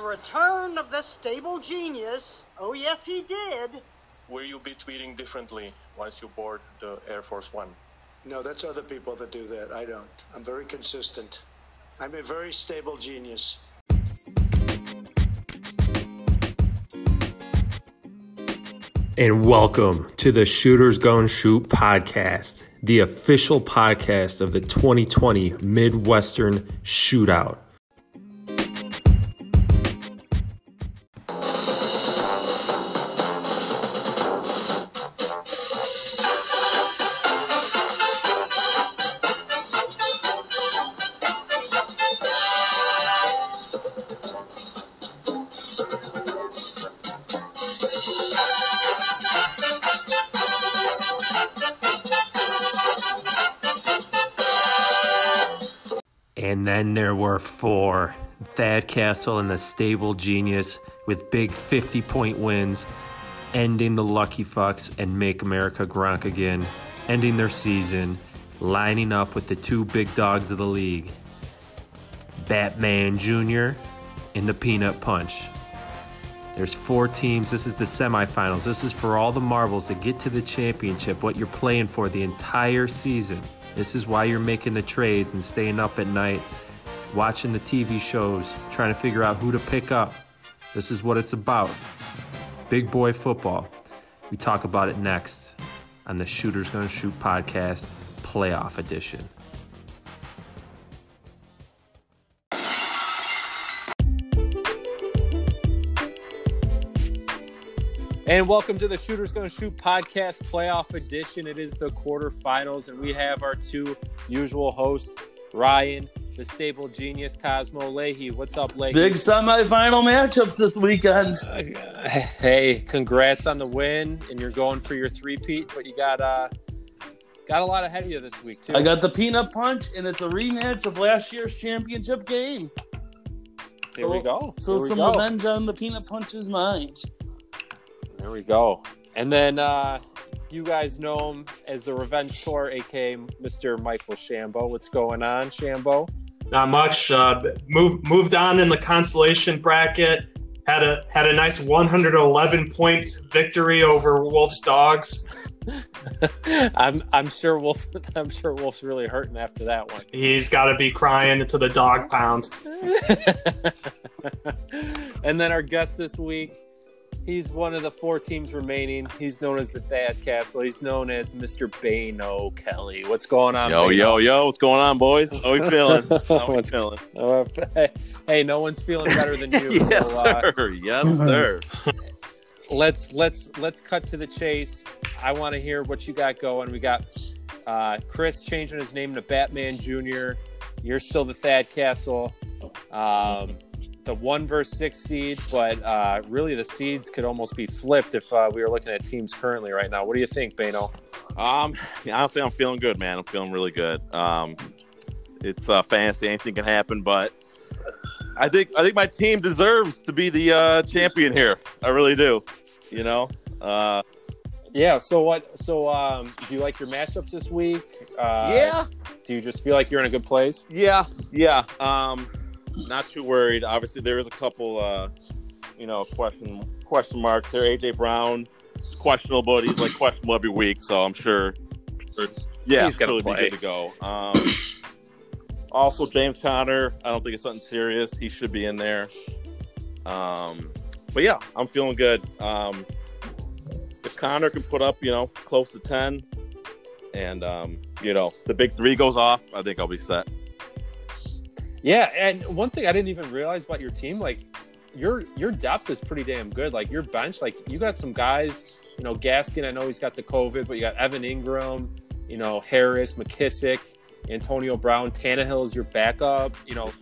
the return of the stable genius. Oh, yes, he did. Will you be tweeting differently once you board the Air Force One? No, that's other people that do that. I don't. I'm very consistent. I'm a very stable genius. And welcome to the Shooters Gonna Shoot podcast, the official podcast of the 2020 Midwestern Shootout. And then there were four Thad Castle and the Stable Genius with big 50 point wins, ending the Lucky Fucks and Make America Gronk again, ending their season, lining up with the two big dogs of the league Batman Jr. and the Peanut Punch. There's four teams. This is the semifinals. This is for all the marbles that get to the championship, what you're playing for the entire season. This is why you're making the trades and staying up at night, watching the TV shows, trying to figure out who to pick up. This is what it's about. Big boy football. We talk about it next on the Shooters Gonna Shoot podcast, playoff edition. And welcome to the Shooters Gonna Shoot podcast playoff edition. It is the quarterfinals, and we have our two usual hosts, Ryan, the stable genius, Cosmo Leahy. What's up, Leahy? Big semifinal matchups this weekend. Hey, congrats on the win, and you're going for your three-peat, but you got uh got a lot ahead of you this week too. I got the peanut punch, and it's a rematch of last year's championship game. Here we go. So we some go. revenge on the peanut punch's mind. There we go. And then uh, you guys know him as the Revenge Tour, aka Mr. Michael Shambo. What's going on, Shambo? Not much. Uh, moved moved on in the consolation bracket. Had a had a nice 111 point victory over Wolf's Dogs. I'm I'm sure Wolf I'm sure Wolf's really hurting after that one. He's got to be crying into the dog pound. and then our guest this week, he's one of the four teams remaining. He's known as the Thad Castle. He's known as Mr. Bano Kelly. What's going on? Yo, Bano? yo, yo, what's going on, boys? How we feeling? How we What's- feeling? Uh, hey, hey, no one's feeling better than you. yes, so, uh, sir. Yes, sir. let's let's let's cut to the chase. I want to hear what you got going. We got uh, Chris changing his name to Batman Junior. You're still the Thad Castle, um, the one versus six seed, but uh, really the seeds could almost be flipped if uh, we were looking at teams currently right now. What do you think, Bano? Um, honestly, I'm feeling good, man. I'm feeling really good. Um, it's uh, fantasy. Anything can happen, but I think I think my team deserves to be the uh, champion here. I really do. You know. Uh, Yeah. So what? So um, do you like your matchups this week? Uh, yeah. Do you just feel like you're in a good place? Yeah, yeah. Um, not too worried. Obviously, there is a couple, uh, you know, question question marks there. AJ Brown, questionable, but he's like questionable every week, so I'm sure. sure- yeah, He's gonna be good to go. Um, also, James Conner. I don't think it's something serious. He should be in there. Um, but yeah, I'm feeling good. Um, if Conner can put up, you know, close to ten, and um, you know, the big three goes off, I think I'll be set. Yeah, and one thing I didn't even realize about your team, like your your depth is pretty damn good. Like your bench, like you got some guys, you know, Gaskin. I know he's got the COVID, but you got Evan Engram, you know, Harris, McKissic, Antonio Brown, Tannehill is your backup. You know,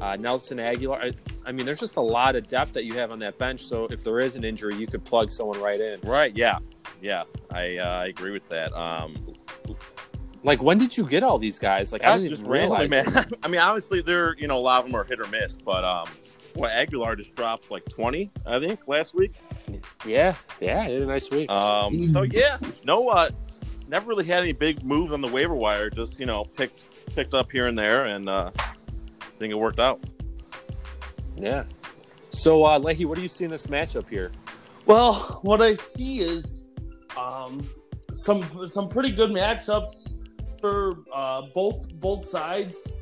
uh, Nelson Agholor. I, I mean, there's just a lot of depth that you have on that bench. So if there is an injury, you could plug someone right in. Right? Yeah, yeah. I uh, I agree with that. Um, Like, when did you get all these guys? Like, I I didn't just even randomly, man. I mean, obviously, they're you know a lot of them are hit or miss, but um, what Agholor just dropped like twenty, I think, last week. Yeah, yeah, he had a nice week. Um, so yeah, no, uh, never really had any big moves on the waiver wire. Just you know, picked picked up here and there, and uh, I think it worked out. Yeah. So, uh, Leahy, what do you see in this matchup here? Well, what I see is um, some some pretty good matchups for uh, both both sides.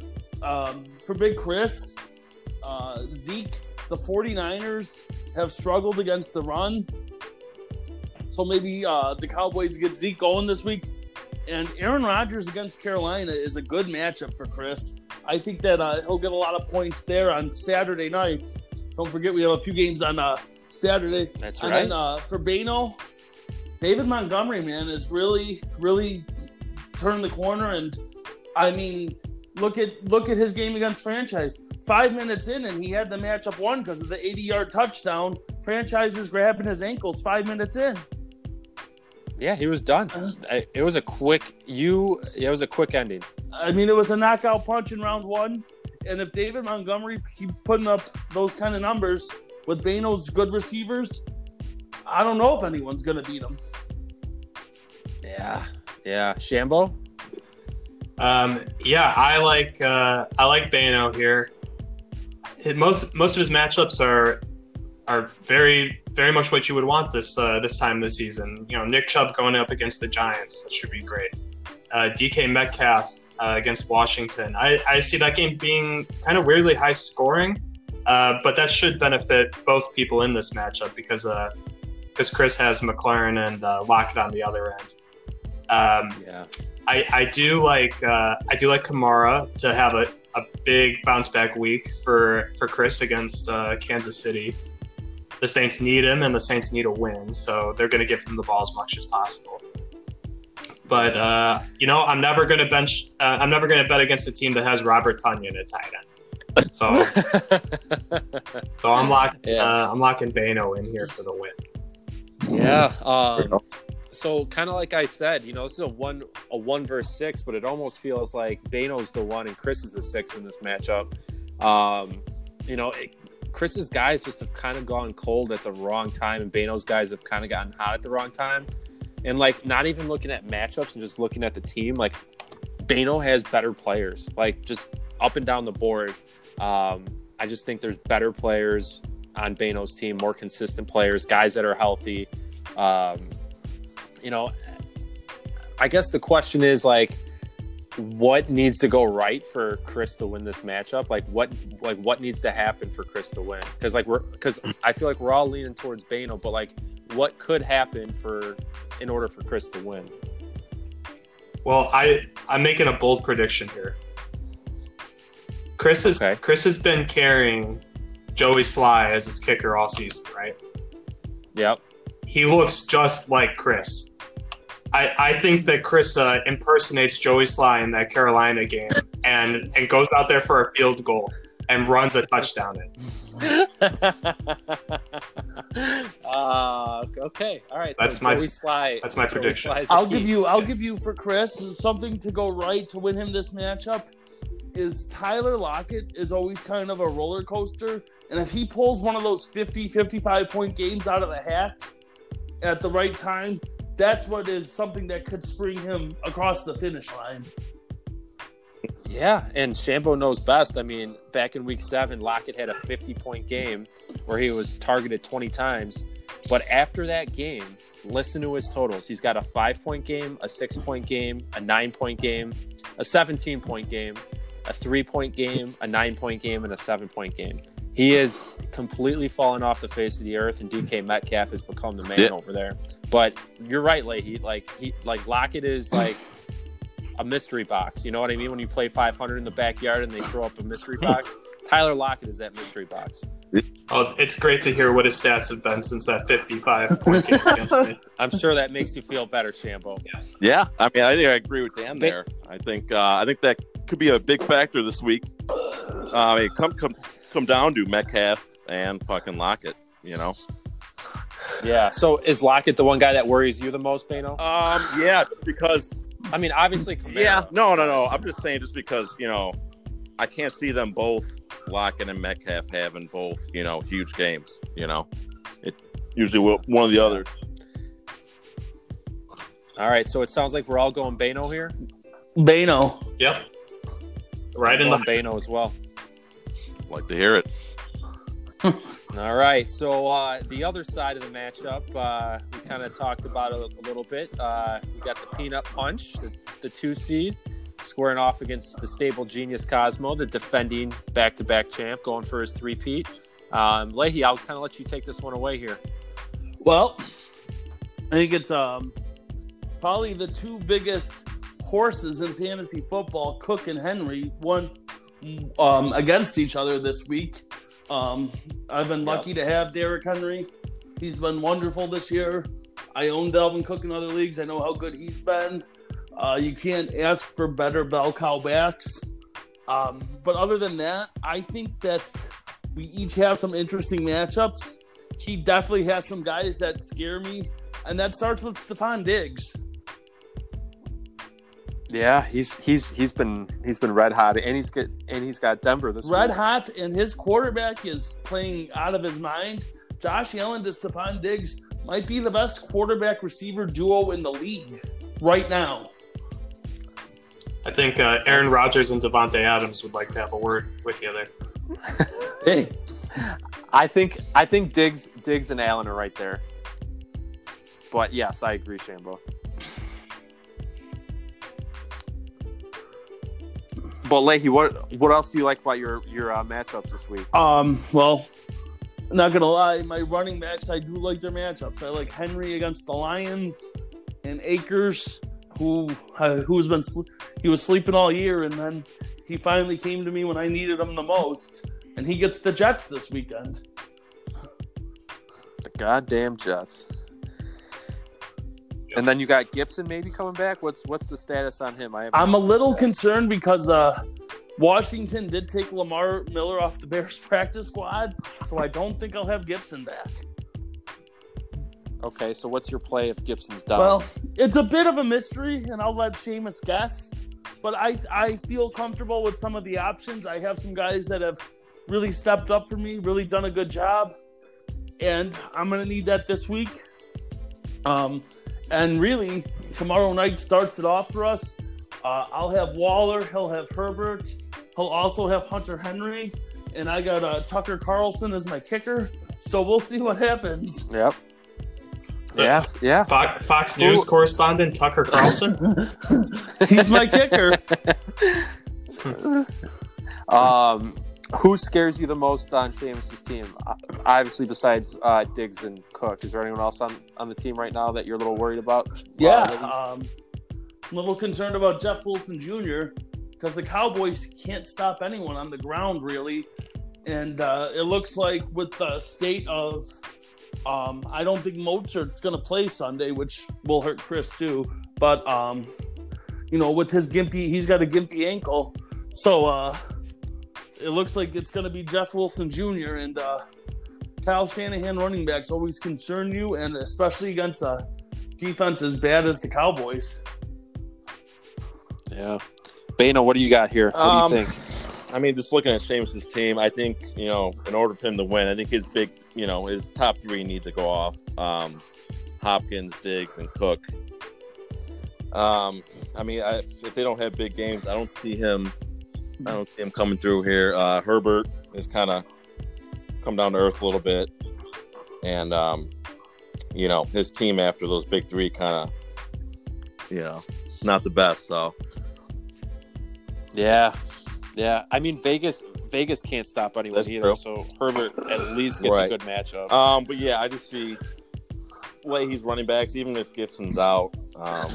Um, for Big Chris, uh, Zeke, the 49ers have struggled against the run. So maybe uh, the Cowboys get Zeke going this week. And Aaron Rodgers against Carolina is a good matchup for Chris. I think that uh, he'll get a lot of points there on Saturday night. Don't forget, we have a few games on uh, Saturday. That's and right. then uh, for Bano, David Montgomery, man, is really, really turned the corner. And I mean, look at look at his game against franchise. Five minutes in, and he had the matchup won because of the 80 yard touchdown. Franchise is grabbing his ankles five minutes in. Yeah, he was done. Uh-huh. I- It was a quick you. It was a quick ending. I mean, it was a knockout punch in round one. And if David Montgomery keeps putting up those kind of numbers with Bano's good receivers, I don't know if anyone's going to beat him. Yeah, yeah. Shambo. Um, yeah, I like uh, I like Bano here. Most most of his matchups are are very very much what you would want this uh, this time of the season. You know, Nick Chubb going up against the Giants that should be great. Uh, DK Metcalf uh, against Washington. I, I see that game being kind of weirdly high scoring, uh, but that should benefit both people in this matchup because because Chris has McLaurin and uh, Lockett on the other end. Um, Yeah. I, I do like uh, I do like Kamara to have a, a big bounce back week for for Chris against uh, Kansas City. The Saints need him, and the Saints need a win, so they're going to give him the ball as much as possible. But uh, you know, I'm never going to bench. Uh, I'm never going to bet against a team that has Robert Tonyan at tight end. So, so I'm locking. Yeah. Uh, I'm locking Bano in here for the win. Yeah. Um, so kind of like I said, you know, this is a one a one verse six, but it almost feels like Bano's the one and Chris is the six in this matchup. Um, you know, it, Chris's guys just have kind of gone cold at the wrong time, and Bano's guys have kind of gotten hot at the wrong time. And like, not even looking at matchups and just looking at the team, like Bano has better players, like just up and down the board. Um, I just think there's better players on Bano's team, more consistent players, guys that are healthy. Um, you know, I guess the question is like, what needs to go right for Chris to win this matchup? Like, what like what needs to happen for Chris to win? Because like we're because I feel like we're all leaning towards Bano, but like, what could happen for in order for Chris to win? Well, I I'm making a bold prediction here. Chris is Okay. Chris has been carrying Joey Slye as his kicker all season, right? Yep. He looks just like Chris. I, I think that Chris uh, impersonates Joey Slye in that Carolina game and and goes out there for a field goal and runs a touchdown in. uh, okay. All right. That's so my- Joey Slye. that's my Joey prediction. Slye's I'll key. give you I'll give you for Chris something to go right to win him this matchup is Tyler Lockett is always kind of a roller coaster and if he pulls one of those 50 55 point games out of the hat at the right time that's what is something that could spring him across the finish line. Yeah, and Shambo knows best. I mean, back in week seven, Lockett had a 50 point game where he was targeted 20 times. But after that game, listen to his totals. He's got a five point game, a six point game, a nine point game, a 17 point game, a three point game, a nine point game, and a seven point game. He is completely fallen off the face of the earth, and DK Metcalf has become the man Yeah. over there. But you're right, Leahy. Like he, like Lockett is like a mystery box. You know what I mean? When you play 500 in the backyard and they throw up a mystery box, Tyler Lockett is that mystery box. Oh, it's great to hear what his stats have been since that 55 point game against me. I'm sure that makes you feel better, Shambo. Yeah, I mean, I, think I agree with Dan Ba- there. I think uh, I think that could be a big factor this week. Uh, I mean, come come come down to Metcalf and fucking Lockett. You know. Yeah. So is Lockett the one guy that worries you the most, Bano? Um. Yeah, because I mean, obviously, Kamara. yeah, no, no, no. I'm just saying, just because you know, I can't see them both Lockett and Metcalf having both you know huge games. You know, it usually will one or the other. All right. So it sounds like we're all going Bano here. Bano. Yep. Right in the Bano as well. Like to hear it. All right. So uh, the other side of the matchup, uh, we kind of talked about it a little bit. Uh, we got the Peanut Punch, the, the two seed, squaring off against the Stable Genius Cosmo, the defending back-to-back champ, going for his three-peat. Um, Leahy, I'll kind of let you take this one away here. Well, I think it's um, probably the two biggest horses in fantasy football, Cook and Henry, one um, against each other this week. Um, I've been lucky to have Derrick Henry. He's been wonderful this year. I own Dalvin Cook in other leagues. I know how good he's been. Uh, you can't ask for better bell cow backs. Um, but other than that, I think that we each have some interesting matchups. He definitely has some guys that scare me, and that starts with Stefon Diggs. Yeah, he's he's he's been he's been red hot, and he's get and he's got Denver this Red week. hot, and his quarterback is playing out of his mind. Josh Allen to Stefon Diggs might be the best quarterback receiver duo in the league right now. I think uh, Aaron Rodgers and Davante Adams would like to have a word with you there. Hey, I think I think Diggs Diggs and Allen are right there. But yes, I agree, Shambo. But Leahy, what what else do you like about your your uh, matchups this week? Um, well, not gonna lie, my running backs, I do like their matchups. I like Henry against the Lions and Akers, who uh, who's been sl- he was sleeping all year, and then he finally came to me when I needed him the most, and he gets the Jets this weekend. The goddamn Jets. And then you got Gibson maybe coming back. What's what's the status on him? I I'm a little concerned because uh, Washington did take Lamar Miller off the Bears practice squad, so I don't think I'll have Gibson back. okay. So what's your play if Gibson's done? Well, it's a bit of a mystery, and I'll let Seamus guess. But I I feel comfortable with some of the options. I have some guys that have really stepped up for me, really done a good job, and I'm gonna need that this week. Um, and really, tomorrow night starts it off for us. Uh, I'll have Waller. He'll have Herbert. He'll also have Hunter Henry, and I got uh, Tucker Carlson as my kicker. So we'll see what happens. yep. Yeah, yeah. Fox, Fox News correspondent Tucker Carlson. He's my kicker. Um, who scares you the most on Seamus's team? Obviously, besides uh, Diggs and Cook, is there anyone else on, on the team right now that you're a little worried about? Yeah, Uh, um, I'm a little concerned about Jeff Wilson Jr. because the Cowboys can't stop anyone on the ground really, and uh, it looks like with the state of, um, I don't think Mostert's going to play Sunday, which will hurt Chris too. But um, you know, with his gimpy, he's got a gimpy ankle, so uh, it looks like it's going to be Jeff Wilson Jr. and uh, Kyle Shanahan running backs always concern you, and especially against a defense as bad as the Cowboys. yeah. Bano, what do you got here? What Um, do you think? I mean, just looking at Seamus's team, I think you know, in order for him to win, I think his big, you know, his top three need to go off: um, Hopkins, Diggs, and Cook. Um, I mean, I, if they don't have big games, I don't see him. I don't see him coming through here. Uh, Herbert is kind of come down to earth a little bit, and um, you know, his team after those big three kind of, you know, not the best. So Yeah, yeah. I mean, Vegas Vegas can't stop anyone That's either. true. So Herbert at least gets Right. a good matchup. Um, but yeah, I just see way he's running backs, even if Gibson's out. Um,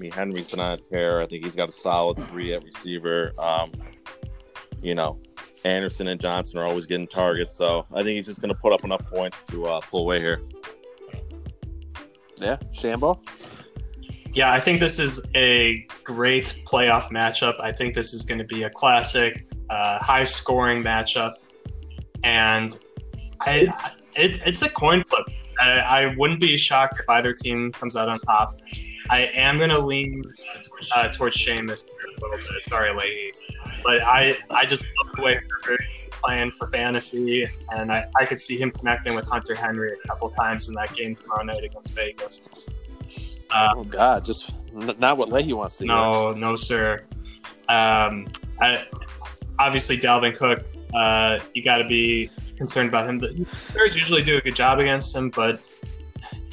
I mean, Henry's been on a tear. I think he's got a solid three at receiver. Um, you know, Anderson and Johnson are always getting targets, so I think he's just going to put up enough points to uh, pull away here. yeah, Shambo. Yeah, I think this is a great playoff matchup. I think this is going to be a classic, uh, high scoring matchup, and I it, it's a coin flip. I, I wouldn't be shocked if either team comes out on top. I am going to lean uh, towards Seamus a little bit. Sorry, Leahy, but I I just love the way Herbert playing for fantasy, and I, I could see him connecting with Hunter Henry a couple times in that game tomorrow night against Vegas. Uh, Oh God, just n- not what Leahy wants to hear. no, no, sir. Um, I, obviously, Dalvin Cook. Uh, you got to be concerned about him. The Bears usually do a good job against him, but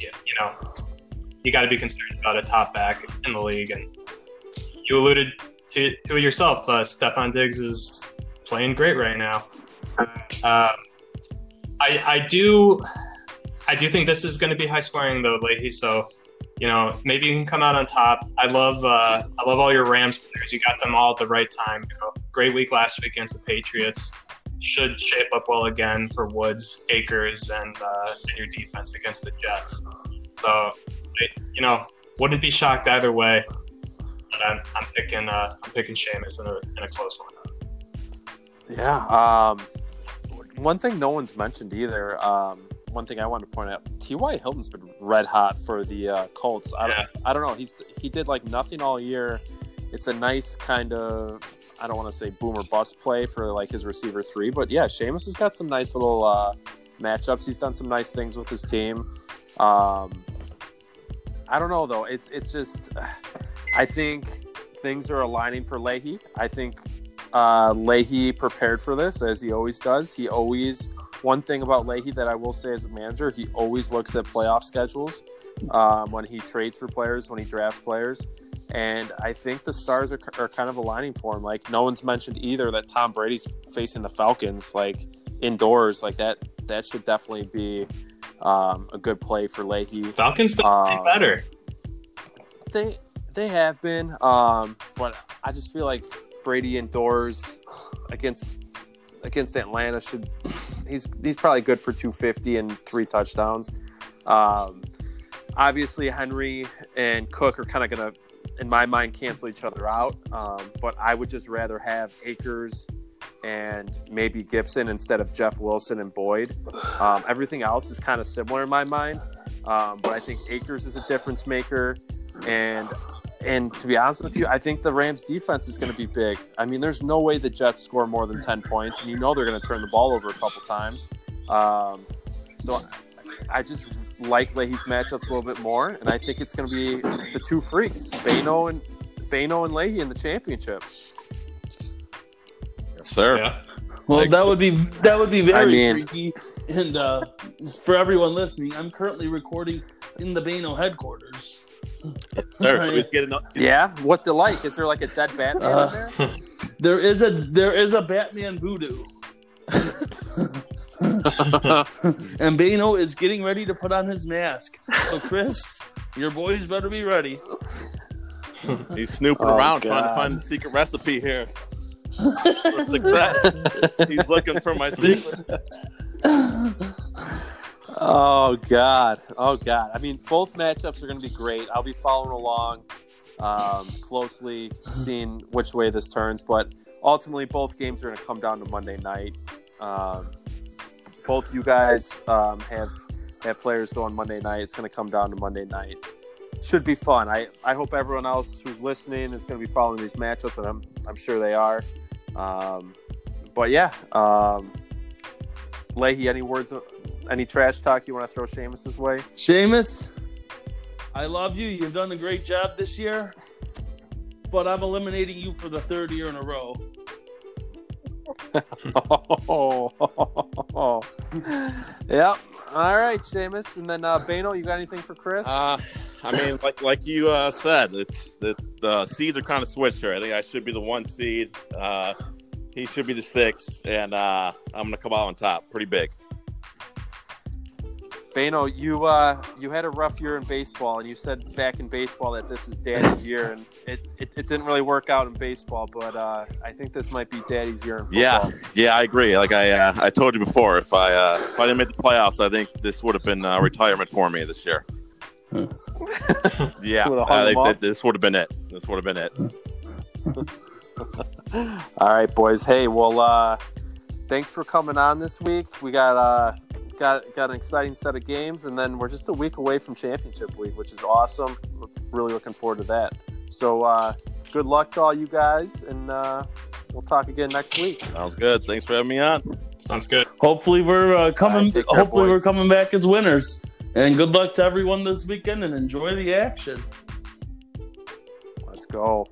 yeah, you know, you got to be concerned about a top back in the league. And you alluded to, to it yourself. Uh, Stefon Diggs is playing great right now. Um, I I do I do think this is going to be high scoring though, Leahy. So you know maybe you can come out on top. I love uh, I love all your Rams players. You got them all at the right time. You know, great week last week against the Patriots. Should shape up well again for Woods, Akers, and, uh, and your defense against the Jets. So, you know, wouldn't be shocked either way. But I'm, I'm picking uh, I'm picking Seamus in a, in a close one. Yeah. Um, one thing no one's mentioned either. Um, one thing I wanted to point out: T.Y. Hilton's been red hot for the uh, Colts. I don't. I don't know. He's he did like nothing all year. It's a nice kind of I don't want to say boomer bust play for like his receiver three, but yeah, Seamus has got some nice little uh, matchups. He's done some nice things with his team. Um, I don't know though. It's it's just I think things are aligning for Leahy. I think uh, Leahy prepared for this as he always does. He always one thing about Leahy that I will say as a manager, he always looks at playoff schedules um, when he trades for players, when he drafts players. And I think the stars are, are kind of aligning for him. Like no one's mentioned either that Tom Brady's facing the Falcons, like indoors, like that. That should definitely be um, a good play for Leahy. Falcons been Um, better. They they have been, um, but I just feel like Brady indoors against against Atlanta should he's he's probably good for 250 and three touchdowns. Um, obviously, Henry and Cook are kind of gonna, in my mind, cancel each other out. Um, but I would just rather have Akers and maybe Gibson instead of Jeff Wilson and Boyd. Um, everything else is kind of similar in my mind, um, but I think Akers is a difference maker, and and to be honest with you, I think the Rams defense is going to be big. I mean, there's no way the Jets score more than ten points, and you know they're going to turn the ball over a couple times. Um, so I just like Leahy's matchups a little bit more, and I think it's going to be the two freaks, Bano and Bano and Leahy in the championship. Yes, sir. Yeah. Well, Like- that would be that would be very mean- freaky. And uh, for everyone listening, I'm currently recording in the Bano headquarters. Sir, so he's getting Yeah, what's it like? Is there like a dead Batman Uh, there? There is a there is a Batman voodoo. and Bano is getting ready to put on his mask. So Chris, your boys better be ready. he's snooping Oh, around trying to find the secret recipe here. He's looking for my secret. Oh God! Oh God! I mean, both matchups are going to be great. I'll be following along um, closely, seeing which way this turns. But ultimately, both games are going to come down to Monday night. Um, both you guys um, have have players going Monday night. It's going to come down to Monday night. Should be fun. I, I hope everyone else who's listening is going to be following these matchups, and I'm I'm sure they are. Um, but yeah, um, Leahy, any words, any trash talk you want to throw Seamus's way? Seamus, I love you. You've done a great job this year. But I'm eliminating you for the third year in a row. yeah. All right, Seamus, and then uh, Bano, you got anything for Chris? Uh, I mean, like like you uh, said, it's the the seeds are kind of switched here. I think I should be the one seed. Uh, he should be the six, and uh, I'm gonna come out on top, pretty big. Bano, you uh, you had a rough year in baseball, and you said back in baseball that this is Daddy's year, and it, it, it didn't really work out in baseball, but uh, I think this might be Daddy's year in football. Yeah, yeah, I agree. Like I uh, I told you before, if I uh, if I didn't make the playoffs, I think this would have been uh, retirement for me this year. Yeah, I think that this would have been it. This would have been it. All right, boys. Hey, well, uh, thanks for coming on this week. We got uh, got got an exciting set of games, and then we're just a week away from championship week, which is awesome. Look- Really looking forward to that. So, uh, good luck to all you guys, and uh, we'll talk again next week. Sounds good. Thanks for having me on. Sounds good. Hopefully we're uh, coming All right, take care, hopefully boys. we're coming back as winners. And good luck to everyone this weekend and enjoy the action. Let's go.